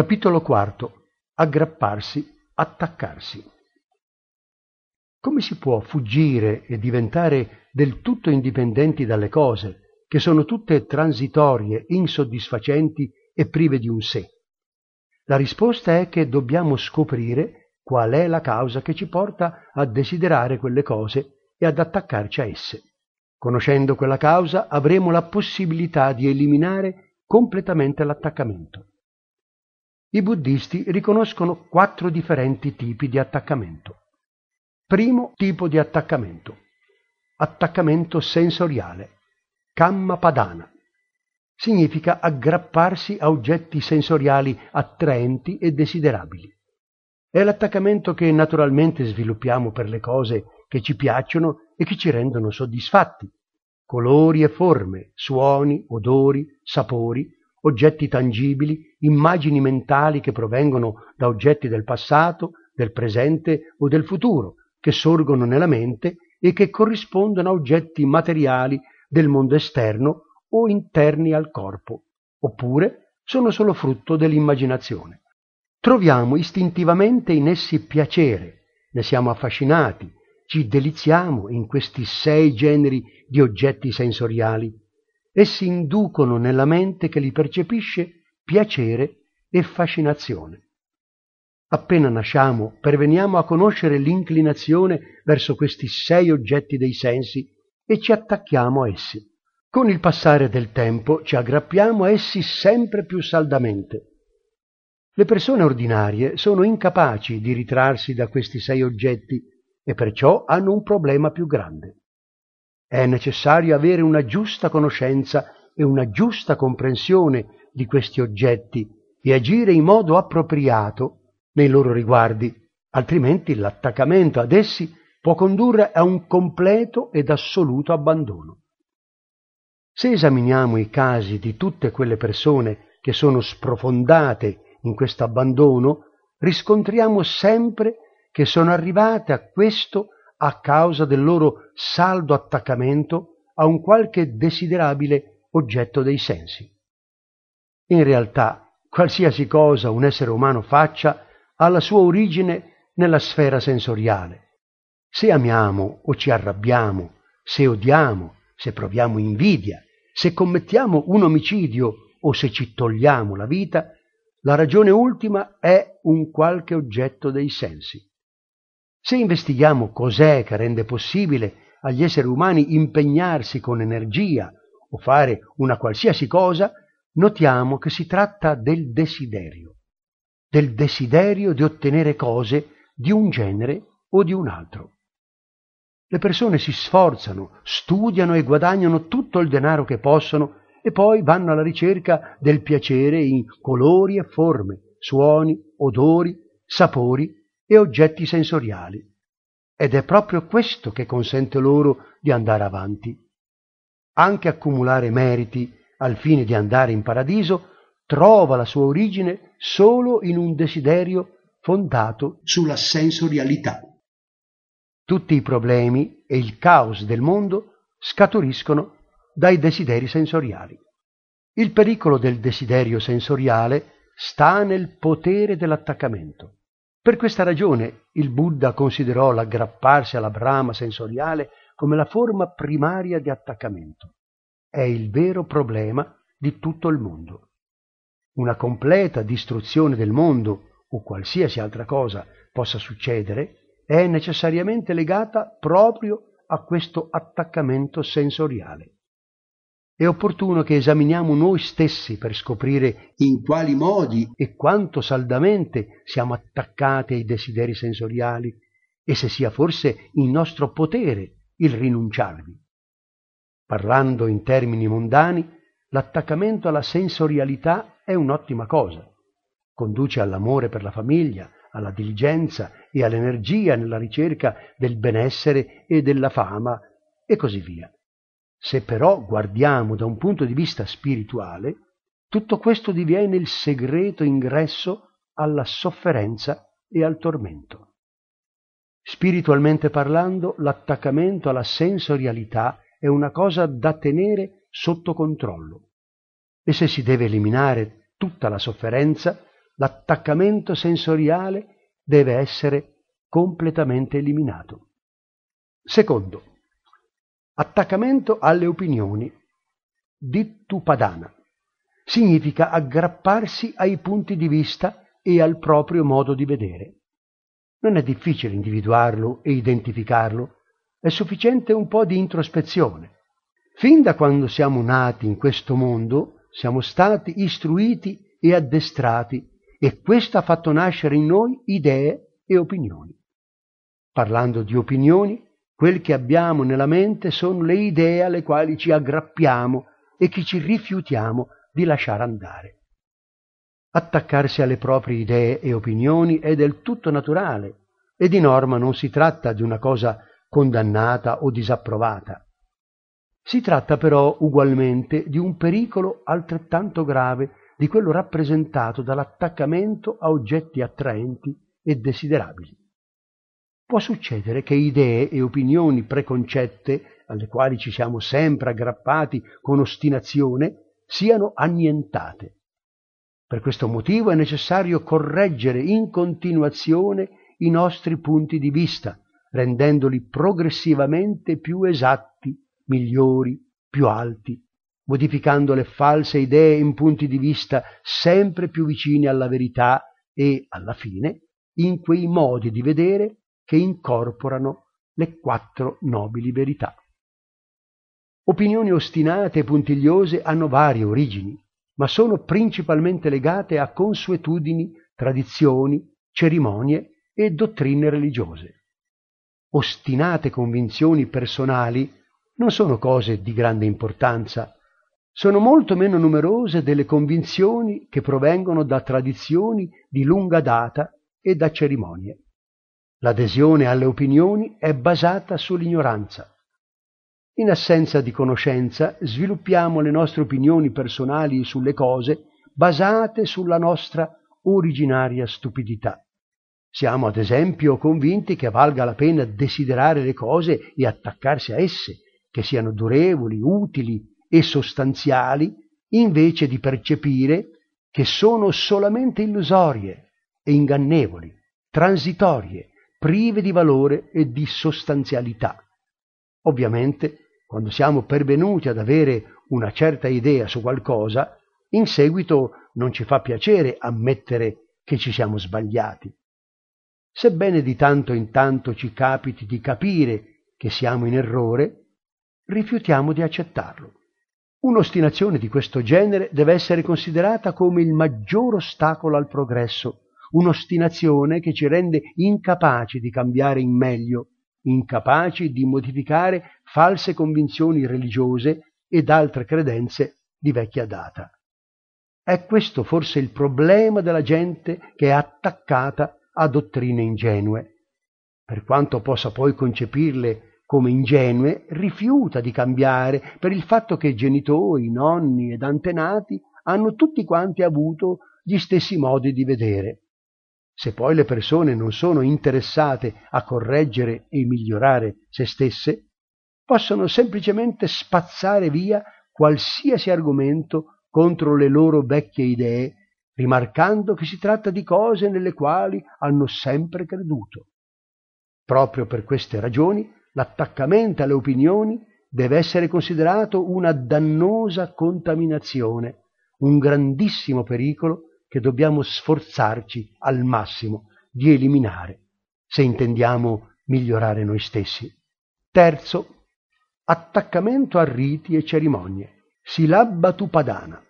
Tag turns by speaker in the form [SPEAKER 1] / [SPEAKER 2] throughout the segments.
[SPEAKER 1] Capitolo IV. Aggrapparsi, attaccarsi. Come si può fuggire e diventare del tutto indipendenti dalle cose, che sono tutte transitorie, insoddisfacenti e prive di un sé? La risposta è che dobbiamo scoprire qual è la causa che ci porta a desiderare quelle cose e ad attaccarci a esse. Conoscendo quella causa avremo la possibilità di eliminare completamente l'attaccamento. I buddisti riconoscono quattro differenti tipi di attaccamento. Primo tipo di attaccamento. Attaccamento sensoriale. Kamma padana. Significa aggrapparsi a oggetti sensoriali attraenti e desiderabili. È l'attaccamento che naturalmente sviluppiamo per le cose che ci piacciono e che ci rendono soddisfatti. Colori e forme, suoni, odori, sapori, oggetti tangibili, immagini mentali che provengono da oggetti del passato, del presente o del futuro, che sorgono nella mente e che corrispondono a oggetti materiali del mondo esterno o interni al corpo, oppure sono solo frutto dell'immaginazione. Troviamo istintivamente in essi piacere, ne siamo affascinati, ci deliziamo in questi sei generi di oggetti sensoriali. Essi inducono nella mente che li percepisce piacere e fascinazione. Appena nasciamo, perveniamo a conoscere l'inclinazione verso questi sei oggetti dei sensi e ci attacchiamo a essi. Con il passare del tempo ci aggrappiamo a essi sempre più saldamente. Le persone ordinarie sono incapaci di ritrarsi da questi sei oggetti e perciò hanno un problema più grande. È necessario avere una giusta conoscenza e una giusta comprensione di questi oggetti e agire in modo appropriato nei loro riguardi, altrimenti l'attaccamento ad essi può condurre a un completo ed assoluto abbandono. Se esaminiamo i casi di tutte quelle persone che sono sprofondate in questo abbandono, riscontriamo sempre che sono arrivate a questo a causa del loro saldo attaccamento a un qualche desiderabile oggetto dei sensi. In realtà, qualsiasi cosa un essere umano faccia ha la sua origine nella sfera sensoriale. Se amiamo o ci arrabbiamo, se odiamo, se proviamo invidia, se commettiamo un omicidio o se ci togliamo la vita, la ragione ultima è un qualche oggetto dei sensi. Se investighiamo cos'è che rende possibile agli esseri umani impegnarsi con energia o fare una qualsiasi cosa, notiamo che si tratta del desiderio del desiderio di ottenere cose di un genere o di un altro. Le persone si sforzano, studiano e guadagnano tutto il denaro che possono e poi vanno alla ricerca del piacere in colori e forme, suoni, odori, sapori e oggetti sensoriali. Ed è proprio questo che consente loro di andare avanti. Anche accumulare meriti al fine di andare in paradiso trova la sua origine solo in un desiderio fondato sulla sensorialità. Tutti i problemi e il caos del mondo scaturiscono dai desideri sensoriali. Il pericolo del desiderio sensoriale sta nel potere dell'attaccamento. Per questa ragione il Buddha considerò l'aggrapparsi alla brama sensoriale come la forma primaria di attaccamento. È il vero problema di tutto il mondo una completa distruzione del mondo o qualsiasi altra cosa possa succedere, è necessariamente legata proprio a questo attaccamento sensoriale. È opportuno che esaminiamo noi stessi per scoprire in quali modi e quanto saldamente siamo attaccati ai desideri sensoriali e se sia forse in nostro potere il rinunciarvi. Parlando in termini mondani, l'attaccamento alla sensorialità è un'ottima cosa. Conduce all'amore per la famiglia, alla diligenza e all'energia nella ricerca del benessere e della fama e così via. Se però guardiamo da un punto di vista spirituale, tutto questo diviene il segreto ingresso alla sofferenza e al tormento. Spiritualmente parlando, l'attaccamento alla sensorialità è una cosa da tenere sotto controllo e se si deve eliminare tutta la sofferenza, l'attaccamento sensoriale deve essere completamente eliminato. Secondo, attaccamento alle opinioni, dittupadana, significa aggrapparsi ai punti di vista e al proprio modo di vedere. Non è difficile individuarlo e identificarlo, è sufficiente un po' di introspezione. Fin da quando siamo nati in questo mondo siamo stati istruiti e addestrati e questo ha fatto nascere in noi idee e opinioni. Parlando di opinioni, quel che abbiamo nella mente sono le idee alle quali ci aggrappiamo e che ci rifiutiamo di lasciare andare. Attaccarsi alle proprie idee e opinioni è del tutto naturale e di norma non si tratta di una cosa condannata o disapprovata. Si tratta però ugualmente di un pericolo altrettanto grave di quello rappresentato dall'attaccamento a oggetti attraenti e desiderabili. Può succedere che idee e opinioni preconcette, alle quali ci siamo sempre aggrappati con ostinazione, siano annientate. Per questo motivo è necessario correggere in continuazione i nostri punti di vista, rendendoli progressivamente più esatti, migliori, più alti, modificando le false idee in punti di vista sempre più vicini alla verità e, alla fine, in quei modi di vedere che incorporano le quattro nobili verità. Opinioni ostinate e puntigliose hanno varie origini ma sono principalmente legate a consuetudini, tradizioni, cerimonie e dottrine religiose. Ostinate convinzioni personali non sono cose di grande importanza, sono molto meno numerose delle convinzioni che provengono da tradizioni di lunga data e da cerimonie. L'adesione alle opinioni è basata sull'ignoranza. In assenza di conoscenza sviluppiamo le nostre opinioni personali sulle cose basate sulla nostra originaria stupidità. Siamo ad esempio convinti che valga la pena desiderare le cose e attaccarsi a esse, che siano durevoli, utili e sostanziali, invece di percepire che sono solamente illusorie e ingannevoli, transitorie, prive di valore e di sostanzialità. Ovviamente quando siamo pervenuti ad avere una certa idea su qualcosa, in seguito non ci fa piacere ammettere che ci siamo sbagliati. Sebbene di tanto in tanto ci capiti di capire che siamo in errore, rifiutiamo di accettarlo. Un'ostinazione di questo genere deve essere considerata come il maggior ostacolo al progresso, un'ostinazione che ci rende incapaci di cambiare in meglio incapaci di modificare false convinzioni religiose ed altre credenze di vecchia data. È questo forse il problema della gente che è attaccata a dottrine ingenue. Per quanto possa poi concepirle come ingenue, rifiuta di cambiare per il fatto che genitori, nonni ed antenati hanno tutti quanti avuto gli stessi modi di vedere se poi le persone non sono interessate a correggere e migliorare se stesse, possono semplicemente spazzare via qualsiasi argomento contro le loro vecchie idee, rimarcando che si tratta di cose nelle quali hanno sempre creduto. Proprio per queste ragioni l'attaccamento alle opinioni deve essere considerato una dannosa contaminazione, un grandissimo pericolo che dobbiamo sforzarci al massimo di eliminare se intendiamo migliorare noi stessi. Terzo, attaccamento a riti e cerimonie. Silabba tupadana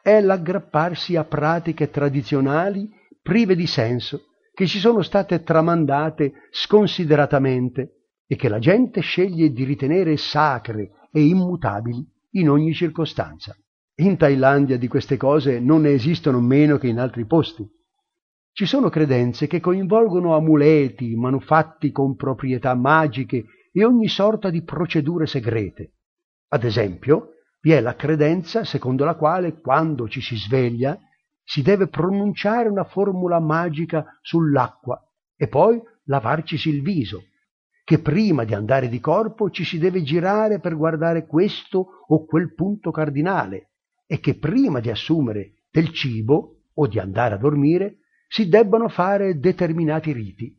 [SPEAKER 1] è l'aggrapparsi a pratiche tradizionali prive di senso che ci sono state tramandate sconsideratamente e che la gente sceglie di ritenere sacre e immutabili in ogni circostanza. In Thailandia di queste cose non ne esistono meno che in altri posti. Ci sono credenze che coinvolgono amuleti, manufatti con proprietà magiche e ogni sorta di procedure segrete. Ad esempio, vi è la credenza secondo la quale quando ci si sveglia si deve pronunciare una formula magica sull'acqua e poi lavarcisi il viso, che prima di andare di corpo ci si deve girare per guardare questo o quel punto cardinale, e che prima di assumere del cibo o di andare a dormire si debbano fare determinati riti.